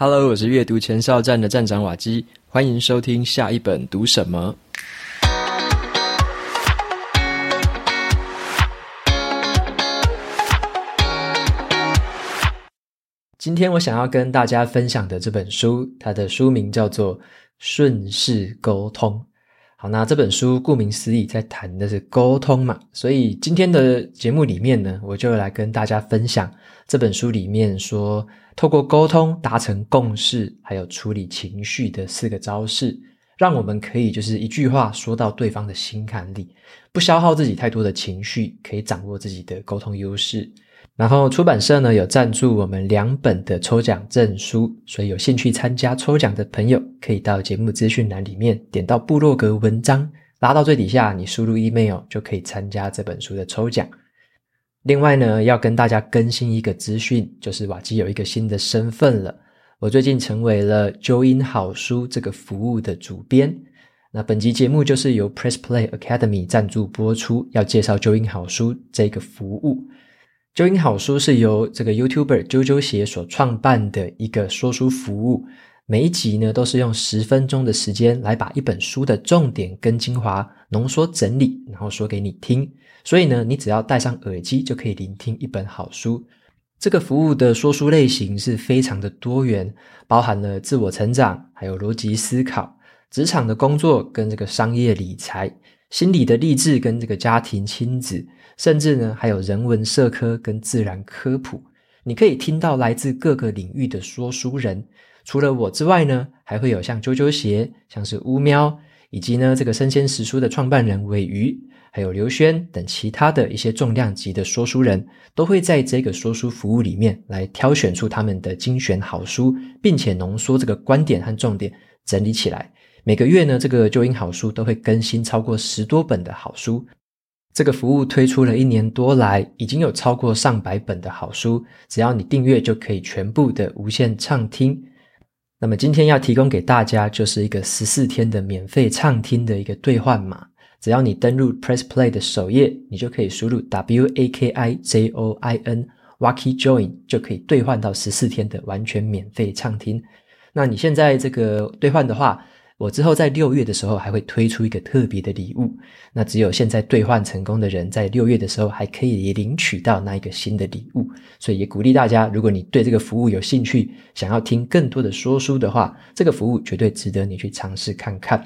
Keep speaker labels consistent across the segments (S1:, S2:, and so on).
S1: Hello，我是阅读前哨站的站长瓦基，欢迎收听下一本读什么。今天我想要跟大家分享的这本书，它的书名叫做《顺势沟通》。好，那这本书顾名思义，在谈的是沟通嘛，所以今天的节目里面呢，我就来跟大家分享这本书里面说，透过沟通达成共识，还有处理情绪的四个招式，让我们可以就是一句话说到对方的心坎里，不消耗自己太多的情绪，可以掌握自己的沟通优势。然后出版社呢，有赞助我们两本的抽奖证书，所以有兴趣参加抽奖的朋友，可以到节目资讯栏里面点到部落格文章，拉到最底下，你输入 email 就可以参加这本书的抽奖。另外呢，要跟大家更新一个资讯，就是瓦基有一个新的身份了，我最近成为了揪音好书这个服务的主编。那本集节目就是由 Press Play Academy 赞助播出，要介绍揪音好书这个服务。揪音好书是由这个 YouTuber 啾啾鞋所创办的一个说书服务，每一集呢都是用十分钟的时间来把一本书的重点跟精华浓缩整理，然后说给你听。所以呢，你只要戴上耳机就可以聆听一本好书。这个服务的说书类型是非常的多元，包含了自我成长，还有逻辑思考、职场的工作跟这个商业理财、心理的励志跟这个家庭亲子。甚至呢，还有人文社科跟自然科普，你可以听到来自各个领域的说书人。除了我之外呢，还会有像啾啾鞋、像是乌喵，以及呢这个生鲜时书的创办人尾鱼，还有刘轩等其他的一些重量级的说书人，都会在这个说书服务里面来挑选出他们的精选好书，并且浓缩这个观点和重点整理起来。每个月呢，这个揪音好书都会更新超过十多本的好书。这个服务推出了一年多来，已经有超过上百本的好书，只要你订阅就可以全部的无限畅听。那么今天要提供给大家就是一个十四天的免费畅听的一个兑换码，只要你登入 Press Play 的首页，你就可以输入 W A K I J O I N Waki Join 就可以兑换到十四天的完全免费畅听。那你现在这个兑换的话，我之后在六月的时候还会推出一个特别的礼物，那只有现在兑换成功的人在六月的时候还可以领取到那一个新的礼物，所以也鼓励大家，如果你对这个服务有兴趣，想要听更多的说书的话，这个服务绝对值得你去尝试看看。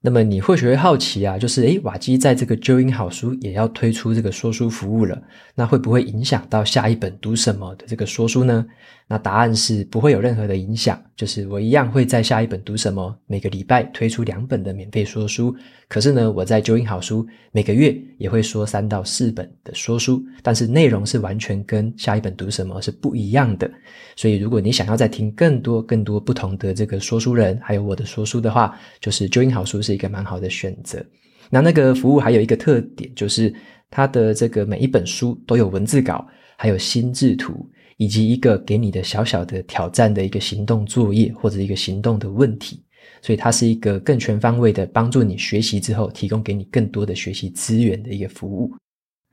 S1: 那么你或许会好奇啊，就是诶，瓦基在这个 JOIN 好书也要推出这个说书服务了，那会不会影响到下一本读什么的这个说书呢？那答案是不会有任何的影响，就是我一样会在下一本读什么每个礼拜推出两本的免费说书。可是呢，我在揪音好书每个月也会说三到四本的说书，但是内容是完全跟下一本读什么是不一样的。所以如果你想要再听更多更多不同的这个说书人，还有我的说书的话，就是揪音好书是一个蛮好的选择。那那个服务还有一个特点，就是它的这个每一本书都有文字稿，还有心智图。以及一个给你的小小的挑战的一个行动作业或者一个行动的问题，所以它是一个更全方位的帮助你学习之后，提供给你更多的学习资源的一个服务。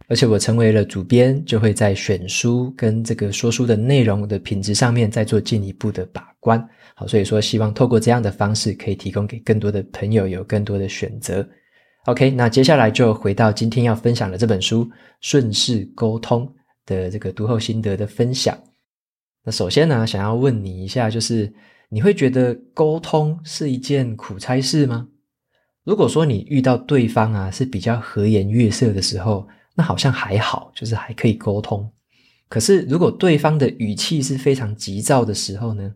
S1: 而且我成为了主编，就会在选书跟这个说书的内容的品质上面再做进一步的把关。好，所以说希望透过这样的方式，可以提供给更多的朋友有更多的选择。OK，那接下来就回到今天要分享的这本书《顺势沟通》。的这个读后心得的分享。那首先呢，想要问你一下，就是你会觉得沟通是一件苦差事吗？如果说你遇到对方啊是比较和颜悦色的时候，那好像还好，就是还可以沟通。可是如果对方的语气是非常急躁的时候呢？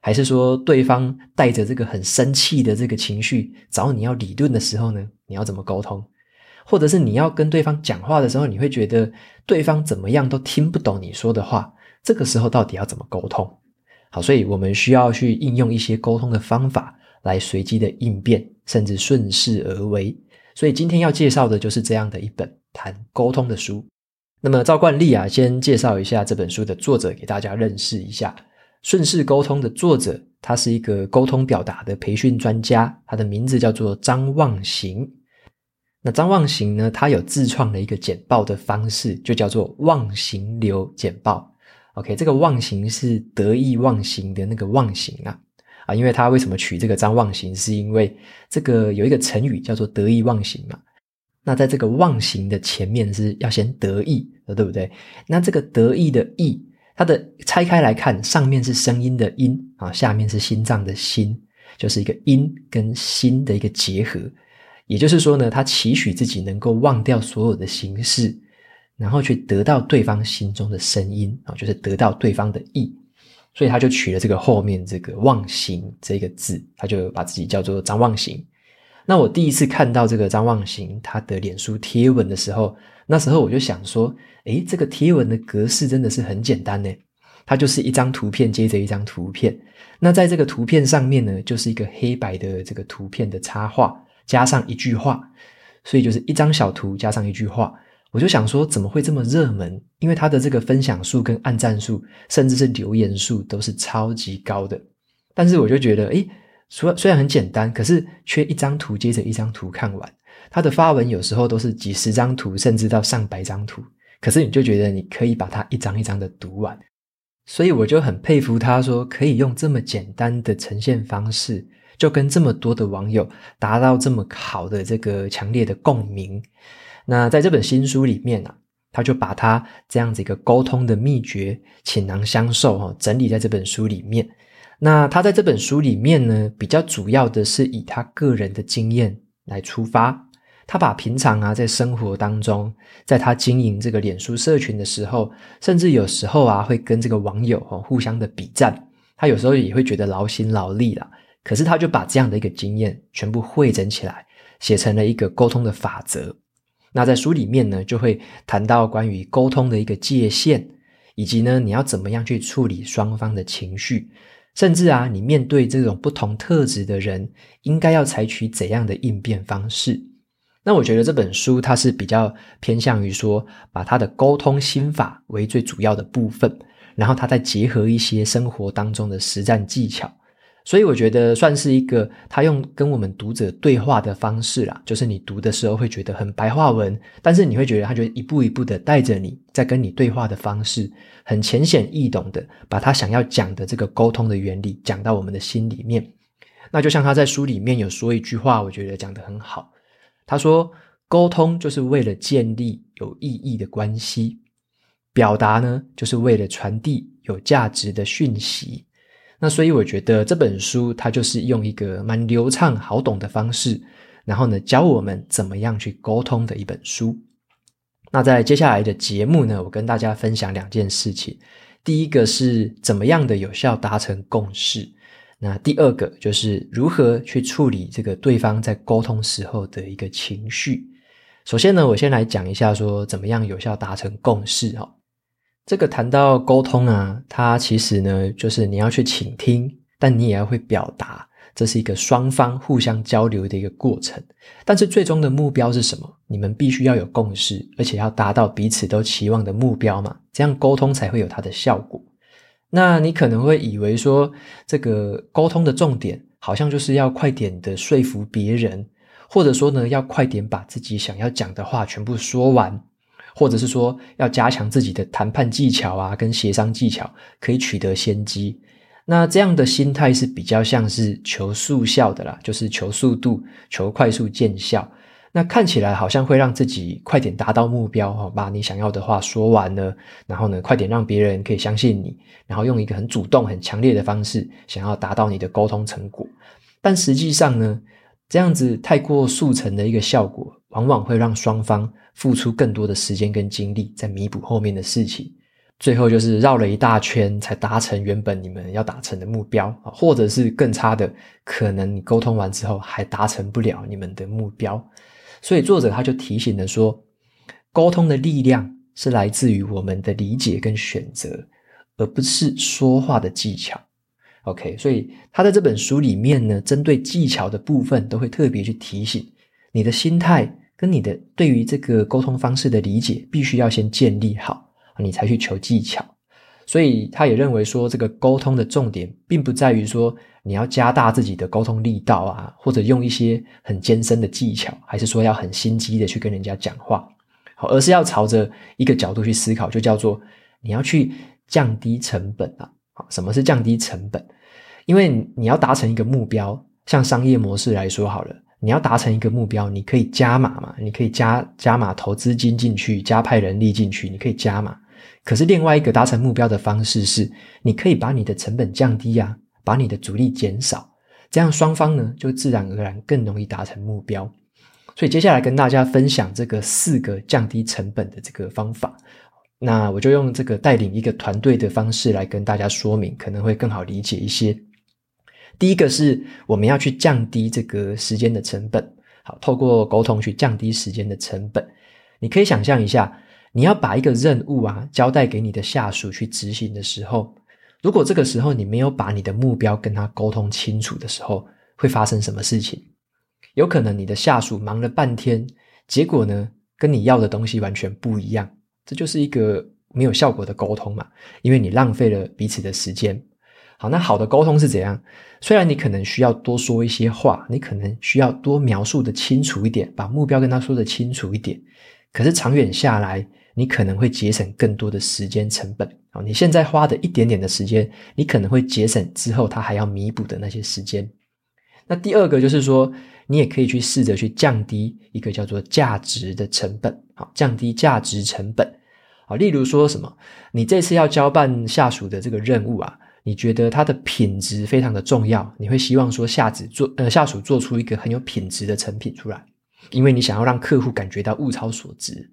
S1: 还是说对方带着这个很生气的这个情绪找你要理论的时候呢？你要怎么沟通？或者是你要跟对方讲话的时候，你会觉得对方怎么样都听不懂你说的话，这个时候到底要怎么沟通？好，所以我们需要去应用一些沟通的方法来随机的应变，甚至顺势而为。所以今天要介绍的就是这样的一本谈沟通的书。那么照惯例啊，先介绍一下这本书的作者给大家认识一下。顺势沟通的作者，他是一个沟通表达的培训专家，他的名字叫做张望行。那张望行呢，他有自创的一个简报的方式，就叫做望行流简报。OK，这个望形是得意忘形的那个忘形啊啊，因为他为什么取这个张望行，是因为这个有一个成语叫做得意忘形嘛。那在这个忘形的前面是要先得意的，对不对？那这个得意的意，它的拆开来看，上面是声音的音啊，下面是心脏的心，就是一个音跟心的一个结合。也就是说呢，他期许自己能够忘掉所有的形式。然后去得到对方心中的声音啊，就是得到对方的意，所以他就取了这个后面这个“忘形”这个字，他就把自己叫做张忘形。那我第一次看到这个张忘形他的脸书贴文的时候，那时候我就想说，诶，这个贴文的格式真的是很简单呢，它就是一张图片接着一张图片，那在这个图片上面呢，就是一个黑白的这个图片的插画，加上一句话，所以就是一张小图加上一句话。我就想说，怎么会这么热门？因为它的这个分享数跟按赞数，甚至是留言数都是超级高的。但是我就觉得，诶，虽虽然很简单，可是却一张图接着一张图看完。他的发文有时候都是几十张图，甚至到上百张图。可是你就觉得你可以把它一张一张的读完。所以我就很佩服他说，可以用这么简单的呈现方式，就跟这么多的网友达到这么好的这个强烈的共鸣。那在这本新书里面啊，他就把他这样子一个沟通的秘诀倾囊相授哈，整理在这本书里面。那他在这本书里面呢，比较主要的是以他个人的经验来出发。他把平常啊，在生活当中，在他经营这个脸书社群的时候，甚至有时候啊，会跟这个网友哦互相的比战，他有时候也会觉得劳心劳力了。可是他就把这样的一个经验全部汇整起来，写成了一个沟通的法则。那在书里面呢，就会谈到关于沟通的一个界限，以及呢，你要怎么样去处理双方的情绪，甚至啊，你面对这种不同特质的人，应该要采取怎样的应变方式。那我觉得这本书它是比较偏向于说，把他的沟通心法为最主要的部分，然后它再结合一些生活当中的实战技巧。所以我觉得算是一个他用跟我们读者对话的方式啦，就是你读的时候会觉得很白话文，但是你会觉得他就一步一步的带着你在跟你对话的方式，很浅显易懂的把他想要讲的这个沟通的原理讲到我们的心里面。那就像他在书里面有说一句话，我觉得讲得很好。他说：“沟通就是为了建立有意义的关系，表达呢就是为了传递有价值的讯息。”那所以我觉得这本书它就是用一个蛮流畅好懂的方式，然后呢教我们怎么样去沟通的一本书。那在接下来的节目呢，我跟大家分享两件事情。第一个是怎么样的有效达成共识，那第二个就是如何去处理这个对方在沟通时候的一个情绪。首先呢，我先来讲一下说怎么样有效达成共识哈。这个谈到沟通啊，它其实呢，就是你要去倾听，但你也要会表达，这是一个双方互相交流的一个过程。但是最终的目标是什么？你们必须要有共识，而且要达到彼此都期望的目标嘛，这样沟通才会有它的效果。那你可能会以为说，这个沟通的重点好像就是要快点的说服别人，或者说呢，要快点把自己想要讲的话全部说完。或者是说要加强自己的谈判技巧啊，跟协商技巧，可以取得先机。那这样的心态是比较像是求速效的啦，就是求速度、求快速见效。那看起来好像会让自己快点达到目标哦，把你想要的话说完了，然后呢，快点让别人可以相信你，然后用一个很主动、很强烈的方式，想要达到你的沟通成果。但实际上呢，这样子太过速成的一个效果，往往会让双方付出更多的时间跟精力在弥补后面的事情，最后就是绕了一大圈才达成原本你们要达成的目标啊，或者是更差的，可能你沟通完之后还达成不了你们的目标。所以作者他就提醒了说，沟通的力量是来自于我们的理解跟选择，而不是说话的技巧。OK，所以他在这本书里面呢，针对技巧的部分都会特别去提醒你的心态。跟你的对于这个沟通方式的理解，必须要先建立好，你才去求技巧。所以他也认为说，这个沟通的重点，并不在于说你要加大自己的沟通力道啊，或者用一些很艰深的技巧，还是说要很心机的去跟人家讲话，好，而是要朝着一个角度去思考，就叫做你要去降低成本啊。好，什么是降低成本？因为你要达成一个目标，像商业模式来说好了，你要达成一个目标，你可以加码嘛，你可以加加码投资金进去，加派人力进去，你可以加码。可是另外一个达成目标的方式是，你可以把你的成本降低啊，把你的阻力减少，这样双方呢就自然而然更容易达成目标。所以接下来跟大家分享这个四个降低成本的这个方法。那我就用这个带领一个团队的方式来跟大家说明，可能会更好理解一些。第一个是我们要去降低这个时间的成本，好，透过沟通去降低时间的成本。你可以想象一下，你要把一个任务啊交代给你的下属去执行的时候，如果这个时候你没有把你的目标跟他沟通清楚的时候，会发生什么事情？有可能你的下属忙了半天，结果呢，跟你要的东西完全不一样，这就是一个没有效果的沟通嘛，因为你浪费了彼此的时间。好，那好的沟通是怎样？虽然你可能需要多说一些话，你可能需要多描述的清楚一点，把目标跟他说的清楚一点，可是长远下来，你可能会节省更多的时间成本。好，你现在花的一点点的时间，你可能会节省之后他还要弥补的那些时间。那第二个就是说，你也可以去试着去降低一个叫做价值的成本，好，降低价值成本，好，例如说什么，你这次要交办下属的这个任务啊，你觉得它的品质非常的重要，你会希望说下子做呃下属做出一个很有品质的成品出来，因为你想要让客户感觉到物超所值。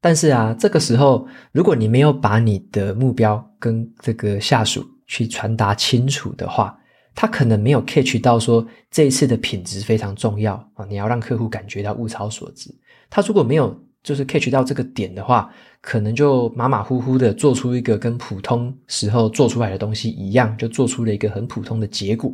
S1: 但是啊，这个时候如果你没有把你的目标跟这个下属去传达清楚的话，他可能没有 catch 到说这一次的品质非常重要啊，你要让客户感觉到物超所值。他如果没有就是 catch 到这个点的话，可能就马马虎虎的做出一个跟普通时候做出来的东西一样，就做出了一个很普通的结果。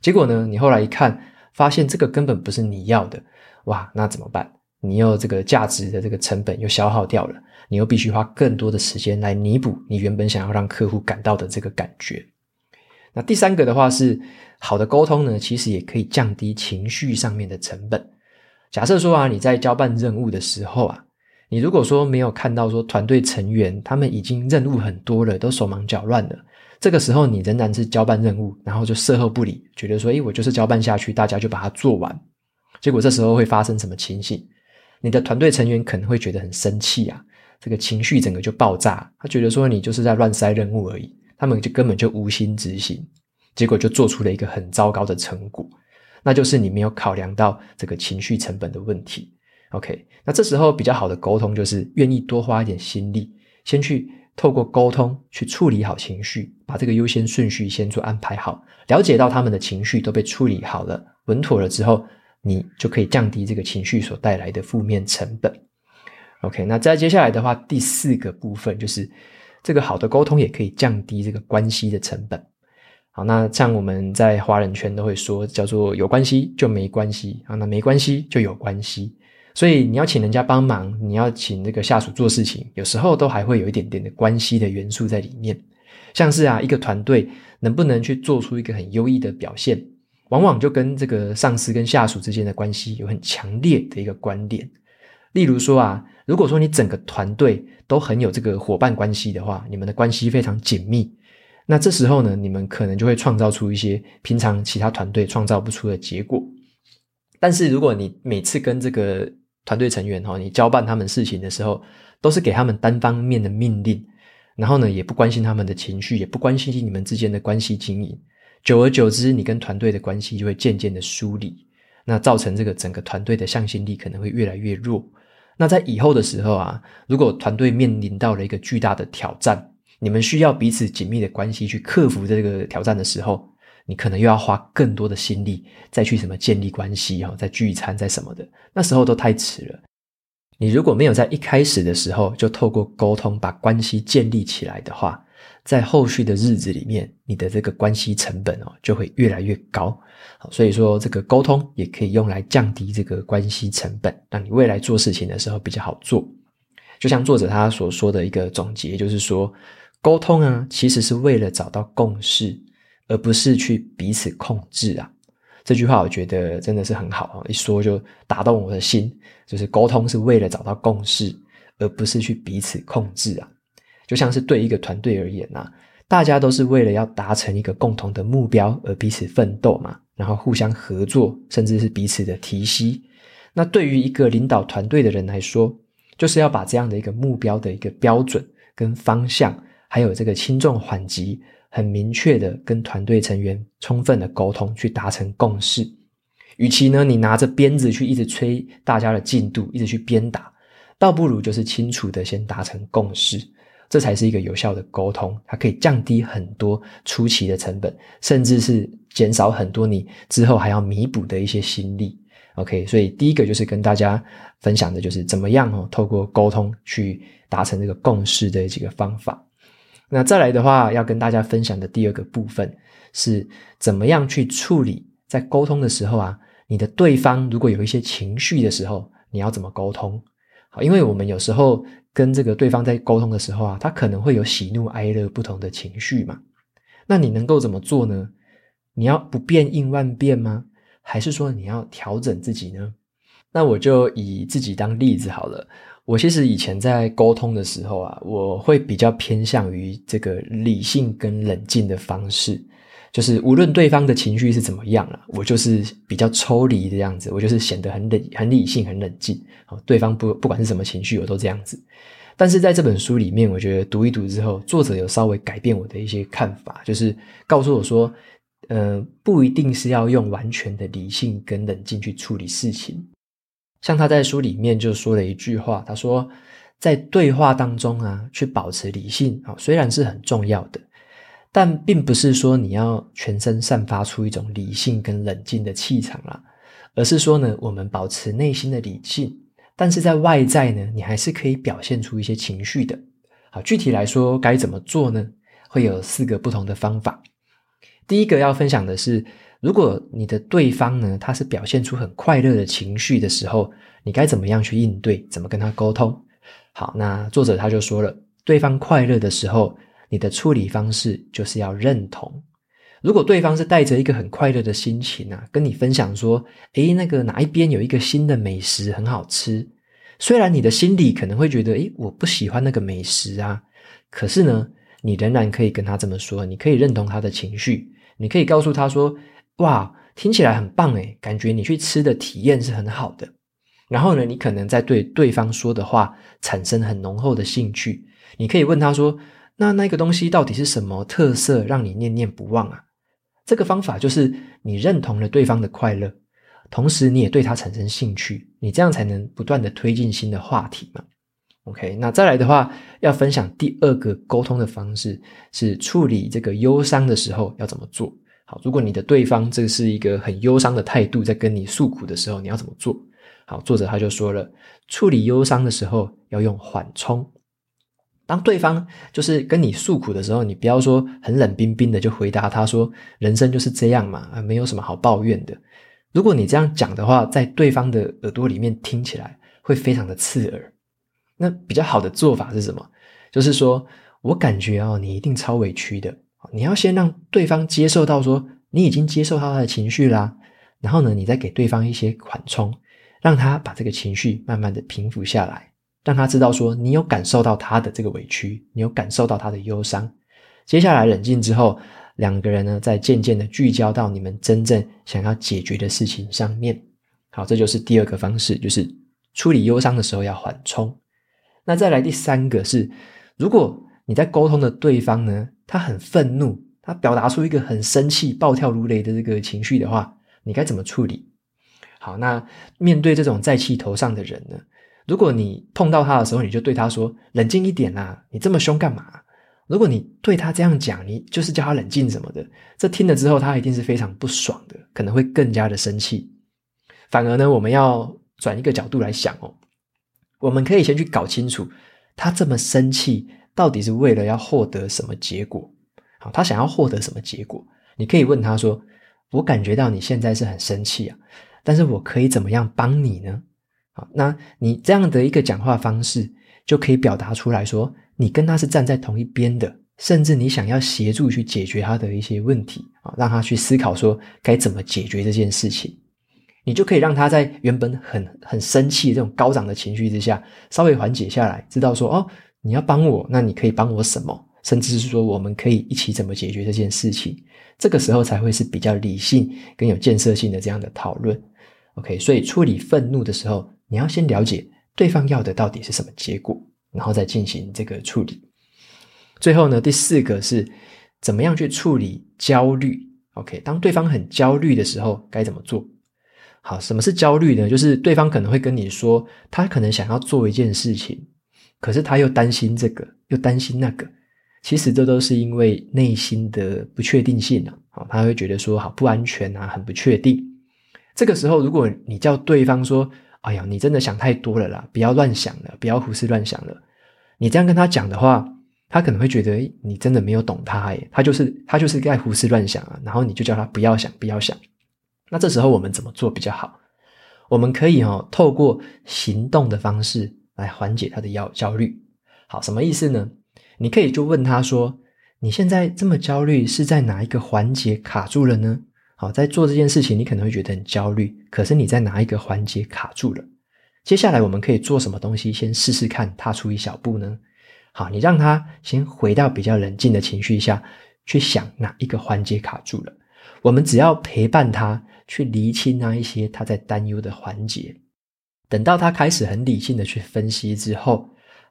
S1: 结果呢，你后来一看，发现这个根本不是你要的，哇，那怎么办？你又这个价值的这个成本又消耗掉了，你又必须花更多的时间来弥补你原本想要让客户感到的这个感觉。那第三个的话是，好的沟通呢，其实也可以降低情绪上面的成本。假设说啊，你在交办任务的时候啊，你如果说没有看到说团队成员他们已经任务很多了，都手忙脚乱了，这个时候你仍然是交办任务，然后就事后不理，觉得说，诶，我就是交办下去，大家就把它做完。结果这时候会发生什么情形？你的团队成员可能会觉得很生气啊，这个情绪整个就爆炸，他觉得说你就是在乱塞任务而已。他们就根本就无心执行，结果就做出了一个很糟糕的成果，那就是你没有考量到这个情绪成本的问题。OK，那这时候比较好的沟通就是愿意多花一点心力，先去透过沟通去处理好情绪，把这个优先顺序先做安排好，了解到他们的情绪都被处理好了，稳妥了之后，你就可以降低这个情绪所带来的负面成本。OK，那再接下来的话，第四个部分就是。这个好的沟通也可以降低这个关系的成本。好，那像我们在华人圈都会说，叫做有关系就没关系啊，那没关系就有关系。所以你要请人家帮忙，你要请这个下属做事情，有时候都还会有一点点的关系的元素在里面。像是啊，一个团队能不能去做出一个很优异的表现，往往就跟这个上司跟下属之间的关系有很强烈的一个关联。例如说啊，如果说你整个团队都很有这个伙伴关系的话，你们的关系非常紧密，那这时候呢，你们可能就会创造出一些平常其他团队创造不出的结果。但是如果你每次跟这个团队成员哈，你交办他们事情的时候，都是给他们单方面的命令，然后呢，也不关心他们的情绪，也不关心你们之间的关系经营，久而久之，你跟团队的关系就会渐渐的疏离，那造成这个整个团队的向心力可能会越来越弱。那在以后的时候啊，如果团队面临到了一个巨大的挑战，你们需要彼此紧密的关系去克服这个挑战的时候，你可能又要花更多的心力再去什么建立关系哈，再聚餐再什么的，那时候都太迟了。你如果没有在一开始的时候就透过沟通把关系建立起来的话，在后续的日子里面，你的这个关系成本哦就会越来越高。好，所以说这个沟通也可以用来降低这个关系成本，让你未来做事情的时候比较好做。就像作者他所说的一个总结，就是说沟通啊，其实是为了找到共识，而不是去彼此控制啊。这句话我觉得真的是很好啊，一说就打动我的心。就是沟通是为了找到共识，而不是去彼此控制啊。就像是对一个团队而言啊，大家都是为了要达成一个共同的目标而彼此奋斗嘛，然后互相合作，甚至是彼此的提携。那对于一个领导团队的人来说，就是要把这样的一个目标的一个标准跟方向，还有这个轻重缓急，很明确的跟团队成员充分的沟通，去达成共识。与其呢，你拿着鞭子去一直催大家的进度，一直去鞭打，倒不如就是清楚的先达成共识，这才是一个有效的沟通。它可以降低很多初期的成本，甚至是减少很多你之后还要弥补的一些心力。OK，所以第一个就是跟大家分享的就是怎么样哦，透过沟通去达成这个共识的几个方法。那再来的话，要跟大家分享的第二个部分是怎么样去处理在沟通的时候啊。你的对方如果有一些情绪的时候，你要怎么沟通？好，因为我们有时候跟这个对方在沟通的时候啊，他可能会有喜怒哀乐不同的情绪嘛。那你能够怎么做呢？你要不变应万变吗？还是说你要调整自己呢？那我就以自己当例子好了。我其实以前在沟通的时候啊，我会比较偏向于这个理性跟冷静的方式。就是无论对方的情绪是怎么样啊，我就是比较抽离的样子，我就是显得很冷、很理性、很冷静。对方不不管是什么情绪，我都这样子。但是在这本书里面，我觉得读一读之后，作者有稍微改变我的一些看法，就是告诉我说，呃，不一定是要用完全的理性跟冷静去处理事情。像他在书里面就说了一句话，他说，在对话当中啊，去保持理性啊，虽然是很重要的。但并不是说你要全身散发出一种理性跟冷静的气场啦，而是说呢，我们保持内心的理性，但是在外在呢，你还是可以表现出一些情绪的。好，具体来说该怎么做呢？会有四个不同的方法。第一个要分享的是，如果你的对方呢，他是表现出很快乐的情绪的时候，你该怎么样去应对？怎么跟他沟通？好，那作者他就说了，对方快乐的时候。你的处理方式就是要认同。如果对方是带着一个很快乐的心情啊，跟你分享说：“诶，那个哪一边有一个新的美食很好吃。”虽然你的心里可能会觉得：“诶，我不喜欢那个美食啊。”可是呢，你仍然可以跟他这么说，你可以认同他的情绪，你可以告诉他说：“哇，听起来很棒诶，感觉你去吃的体验是很好的。”然后呢，你可能在对对方说的话产生很浓厚的兴趣，你可以问他说。那那个东西到底是什么特色，让你念念不忘啊？这个方法就是你认同了对方的快乐，同时你也对他产生兴趣，你这样才能不断的推进新的话题嘛。OK，那再来的话，要分享第二个沟通的方式是处理这个忧伤的时候要怎么做。好，如果你的对方这是一个很忧伤的态度，在跟你诉苦的时候，你要怎么做？好，作者他就说了，处理忧伤的时候要用缓冲。当对方就是跟你诉苦的时候，你不要说很冷冰冰的就回答他说：“人生就是这样嘛，啊，没有什么好抱怨的。”如果你这样讲的话，在对方的耳朵里面听起来会非常的刺耳。那比较好的做法是什么？就是说我感觉哦，你一定超委屈的。你要先让对方接受到说你已经接受到他的情绪啦，然后呢，你再给对方一些缓冲，让他把这个情绪慢慢的平复下来。让他知道说，你有感受到他的这个委屈，你有感受到他的忧伤。接下来冷静之后，两个人呢，再渐渐的聚焦到你们真正想要解决的事情上面。好，这就是第二个方式，就是处理忧伤的时候要缓冲。那再来第三个是，如果你在沟通的对方呢，他很愤怒，他表达出一个很生气、暴跳如雷的这个情绪的话，你该怎么处理？好，那面对这种在气头上的人呢？如果你碰到他的时候，你就对他说：“冷静一点啦，你这么凶干嘛？”如果你对他这样讲，你就是叫他冷静什么的，这听了之后，他一定是非常不爽的，可能会更加的生气。反而呢，我们要转一个角度来想哦，我们可以先去搞清楚，他这么生气到底是为了要获得什么结果？好，他想要获得什么结果？你可以问他说：“我感觉到你现在是很生气啊，但是我可以怎么样帮你呢？”好，那你这样的一个讲话方式，就可以表达出来说，你跟他是站在同一边的，甚至你想要协助去解决他的一些问题啊，让他去思考说该怎么解决这件事情，你就可以让他在原本很很生气的这种高涨的情绪之下，稍微缓解下来，知道说哦，你要帮我，那你可以帮我什么？甚至是说，我们可以一起怎么解决这件事情？这个时候才会是比较理性跟有建设性的这样的讨论。OK，所以处理愤怒的时候，你要先了解对方要的到底是什么结果，然后再进行这个处理。最后呢，第四个是怎么样去处理焦虑？OK，当对方很焦虑的时候，该怎么做？好，什么是焦虑呢？就是对方可能会跟你说，他可能想要做一件事情，可是他又担心这个，又担心那个。其实这都是因为内心的不确定性啊，啊，他会觉得说好不安全啊，很不确定。这个时候，如果你叫对方说：“哎呀，你真的想太多了啦，不要乱想了，不要胡思乱想了。”你这样跟他讲的话，他可能会觉得，你真的没有懂他，诶，他就是他就是在胡思乱想啊。然后你就叫他不要想，不要想。那这时候我们怎么做比较好？我们可以哦，透过行动的方式来缓解他的焦焦虑。好，什么意思呢？你可以就问他说：“你现在这么焦虑，是在哪一个环节卡住了呢？”好，在做这件事情，你可能会觉得很焦虑，可是你在哪一个环节卡住了？接下来我们可以做什么东西？先试试看，踏出一小步呢？好，你让他先回到比较冷静的情绪下去想哪一个环节卡住了。我们只要陪伴他去厘清那一些他在担忧的环节，等到他开始很理性的去分析之后。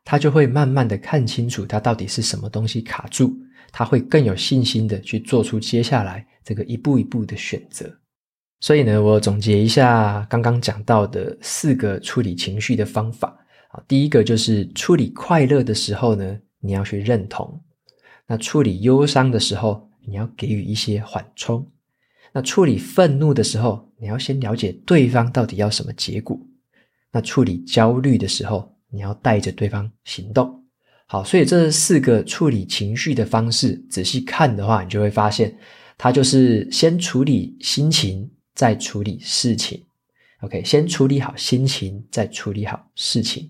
S1: 他就会慢慢的看清楚他到底是什么东西卡住，他会更有信心的去做出接下来这个一步一步的选择。所以呢，我总结一下刚刚讲到的四个处理情绪的方法啊，第一个就是处理快乐的时候呢，你要去认同；那处理忧伤的时候，你要给予一些缓冲；那处理愤怒的时候，你要先了解对方到底要什么结果；那处理焦虑的时候，你要带着对方行动，好，所以这四个处理情绪的方式，仔细看的话，你就会发现，它就是先处理心情，再处理事情。OK，先处理好心情，再处理好事情。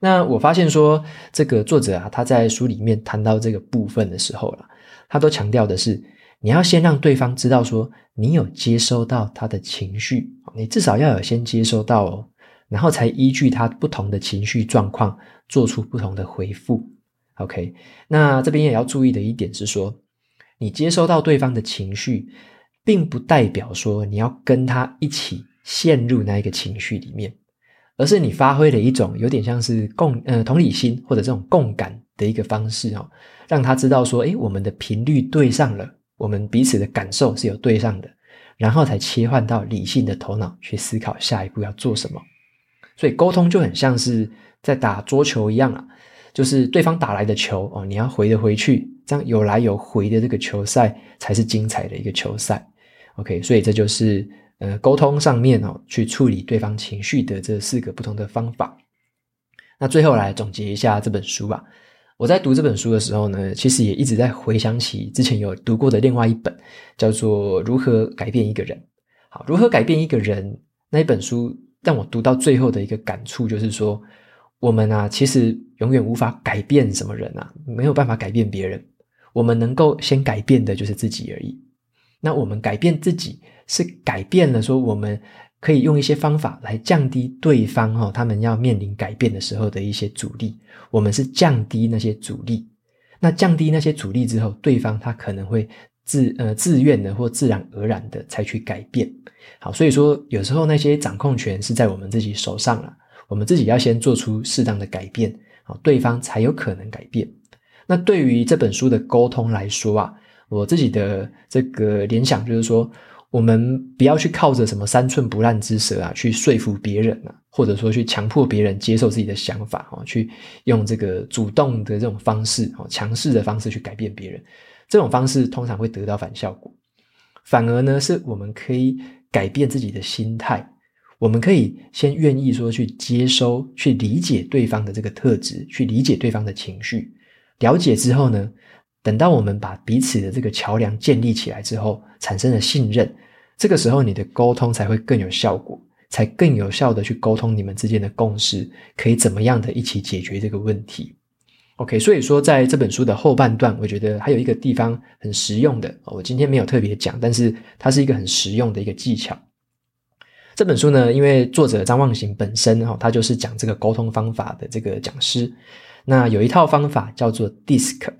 S1: 那我发现说，这个作者啊，他在书里面谈到这个部分的时候了，他都强调的是，你要先让对方知道说，你有接收到他的情绪，你至少要有先接收到哦。然后才依据他不同的情绪状况做出不同的回复。OK，那这边也要注意的一点是说，你接收到对方的情绪，并不代表说你要跟他一起陷入那一个情绪里面，而是你发挥了一种有点像是共呃同理心或者这种共感的一个方式哦，让他知道说，诶，我们的频率对上了，我们彼此的感受是有对上的，然后才切换到理性的头脑去思考下一步要做什么。所以沟通就很像是在打桌球一样啊，就是对方打来的球哦，你要回得回去，这样有来有回的这个球赛才是精彩的一个球赛。OK，所以这就是呃沟通上面哦，去处理对方情绪的这四个不同的方法。那最后来总结一下这本书吧。我在读这本书的时候呢，其实也一直在回想起之前有读过的另外一本，叫做《如何改变一个人》。好，如何改变一个人那一本书。让我读到最后的一个感触就是说，我们啊，其实永远无法改变什么人啊，没有办法改变别人。我们能够先改变的就是自己而已。那我们改变自己，是改变了说，我们可以用一些方法来降低对方哦，他们要面临改变的时候的一些阻力。我们是降低那些阻力。那降低那些阻力之后，对方他可能会。自呃自愿的或自然而然的采取改变，好，所以说有时候那些掌控权是在我们自己手上了，我们自己要先做出适当的改变，好，对方才有可能改变。那对于这本书的沟通来说啊，我自己的这个联想就是说，我们不要去靠着什么三寸不烂之舌啊，去说服别人啊，或者说去强迫别人接受自己的想法啊，去用这个主动的这种方式啊，强势的方式去改变别人。这种方式通常会得到反效果，反而呢，是我们可以改变自己的心态，我们可以先愿意说去接收、去理解对方的这个特质，去理解对方的情绪，了解之后呢，等到我们把彼此的这个桥梁建立起来之后，产生了信任，这个时候你的沟通才会更有效果，才更有效的去沟通你们之间的共识，可以怎么样的一起解决这个问题。OK，所以说在这本书的后半段，我觉得还有一个地方很实用的，我今天没有特别讲，但是它是一个很实用的一个技巧。这本书呢，因为作者张望行本身哈，他就是讲这个沟通方法的这个讲师，那有一套方法叫做 DISC，D-I-S-C，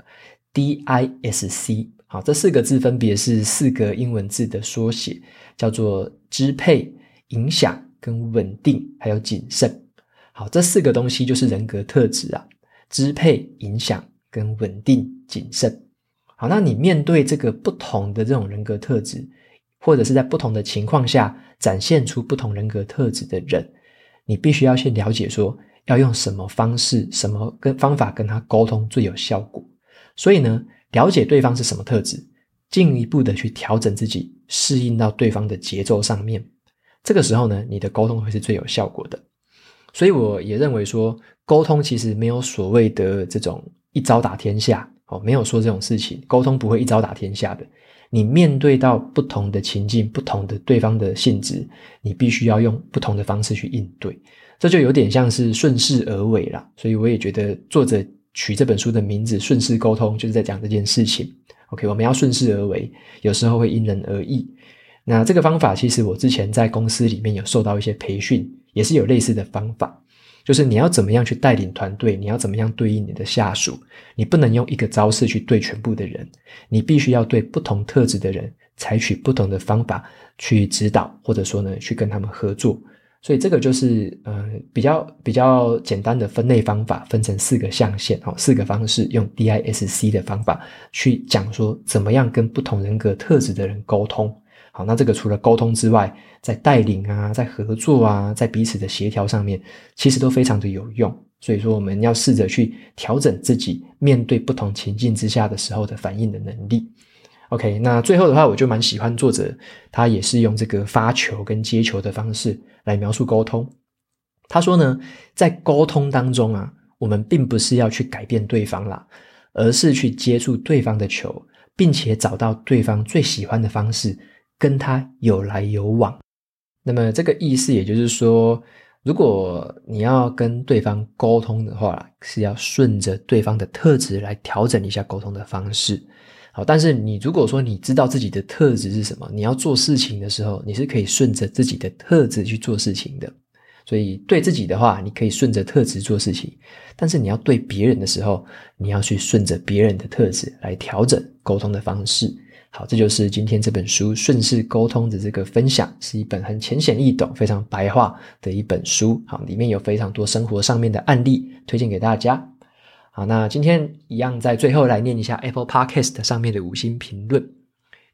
S1: 好，这四个字分别是四个英文字的缩写，叫做支配、影响、跟稳定，还有谨慎。好，这四个东西就是人格特质啊，支配、影响、跟稳定、谨慎。好，那你面对这个不同的这种人格特质，或者是在不同的情况下展现出不同人格特质的人，你必须要先了解说，要用什么方式、什么跟方法跟他沟通最有效果。所以呢，了解对方是什么特质，进一步的去调整自己，适应到对方的节奏上面。这个时候呢，你的沟通会是最有效果的。所以我也认为说，沟通其实没有所谓的这种一招打天下哦，没有说这种事情，沟通不会一招打天下的。你面对到不同的情境、不同的对方的性质，你必须要用不同的方式去应对。这就有点像是顺势而为啦，所以我也觉得作者取这本书的名字“顺势沟通”就是在讲这件事情。OK，我们要顺势而为，有时候会因人而异。那这个方法其实我之前在公司里面有受到一些培训，也是有类似的方法，就是你要怎么样去带领团队，你要怎么样对应你的下属，你不能用一个招式去对全部的人，你必须要对不同特质的人采取不同的方法去指导，或者说呢，去跟他们合作。所以这个就是呃比较比较简单的分类方法，分成四个象限哦，四个方式，用 DISC 的方法去讲说怎么样跟不同人格特质的人沟通。好，那这个除了沟通之外，在带领啊，在合作啊，在彼此的协调上面，其实都非常的有用。所以说，我们要试着去调整自己面对不同情境之下的时候的反应的能力。OK，那最后的话，我就蛮喜欢作者，他也是用这个发球跟接球的方式来描述沟通。他说呢，在沟通当中啊，我们并不是要去改变对方啦，而是去接触对方的球，并且找到对方最喜欢的方式，跟他有来有往。那么这个意思也就是说，如果你要跟对方沟通的话，是要顺着对方的特质来调整一下沟通的方式。好，但是你如果说你知道自己的特质是什么，你要做事情的时候，你是可以顺着自己的特质去做事情的。所以对自己的话，你可以顺着特质做事情；但是你要对别人的时候，你要去顺着别人的特质来调整沟通的方式。好，这就是今天这本书《顺势沟通》的这个分享，是一本很浅显易懂、非常白话的一本书。好，里面有非常多生活上面的案例，推荐给大家。好，那今天一样在最后来念一下 Apple Podcast 上面的五星评论。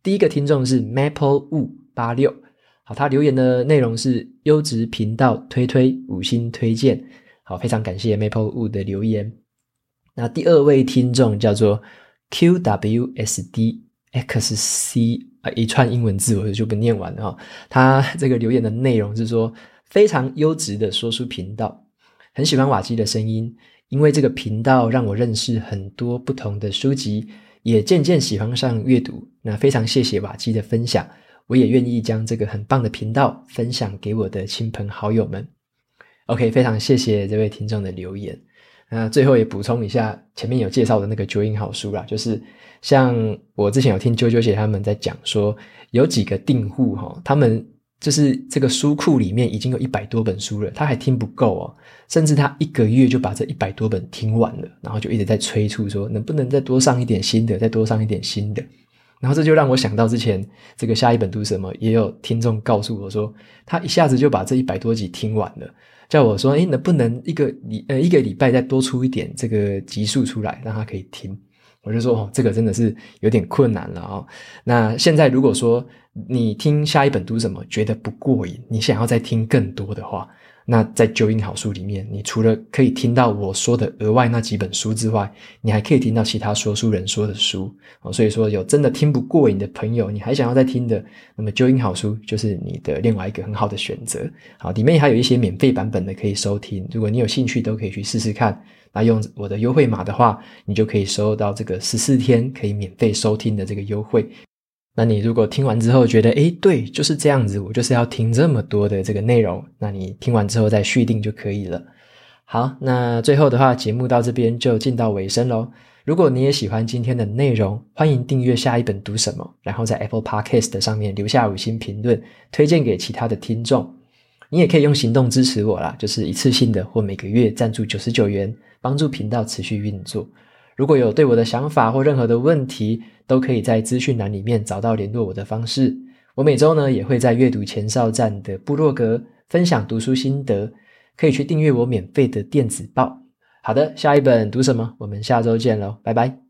S1: 第一个听众是 Maple Wu 八六，好，他留言的内容是优质频道推推五星推荐，好，非常感谢 Maple Wu 的留言。那第二位听众叫做 QWSD x c 啊，一串英文字我就不念完了哈。他这个留言的内容是说非常优质的说书频道，很喜欢瓦基的声音。因为这个频道让我认识很多不同的书籍，也渐渐喜欢上阅读。那非常谢谢瓦基的分享，我也愿意将这个很棒的频道分享给我的亲朋好友们。OK，非常谢谢这位听众的留言。那最后也补充一下，前面有介绍的那个九印好书啦，就是像我之前有听啾啾姐他们在讲说，有几个订户哈，他们。就是这个书库里面已经有一百多本书了，他还听不够哦，甚至他一个月就把这一百多本听完了，然后就一直在催促说能不能再多上一点新的，再多上一点新的。然后这就让我想到之前这个下一本读什么，也有听众告诉我说，他一下子就把这一百多集听完了，叫我说，哎，能不能一个礼呃一个礼拜再多出一点这个集数出来，让他可以听。我就说哦，这个真的是有点困难了哦。那现在如果说你听下一本读什么觉得不过瘾，你想要再听更多的话，那在九音好书里面，你除了可以听到我说的额外那几本书之外，你还可以听到其他说书人说的书哦。所以说，有真的听不过瘾的朋友，你还想要再听的，那么九音好书就是你的另外一个很好的选择。好，里面还有一些免费版本的可以收听，如果你有兴趣，都可以去试试看。那用我的优惠码的话，你就可以收到这个十四天可以免费收听的这个优惠。那你如果听完之后觉得，诶，对，就是这样子，我就是要听这么多的这个内容，那你听完之后再续订就可以了。好，那最后的话，节目到这边就进到尾声喽。如果你也喜欢今天的内容，欢迎订阅下一本读什么，然后在 Apple Podcast 上面留下五星评论，推荐给其他的听众。你也可以用行动支持我啦，就是一次性的或每个月赞助九十九元，帮助频道持续运作。如果有对我的想法或任何的问题，都可以在资讯栏里面找到联络我的方式。我每周呢也会在阅读前哨站的部落格分享读书心得，可以去订阅我免费的电子报。好的，下一本读什么？我们下周见喽，拜拜。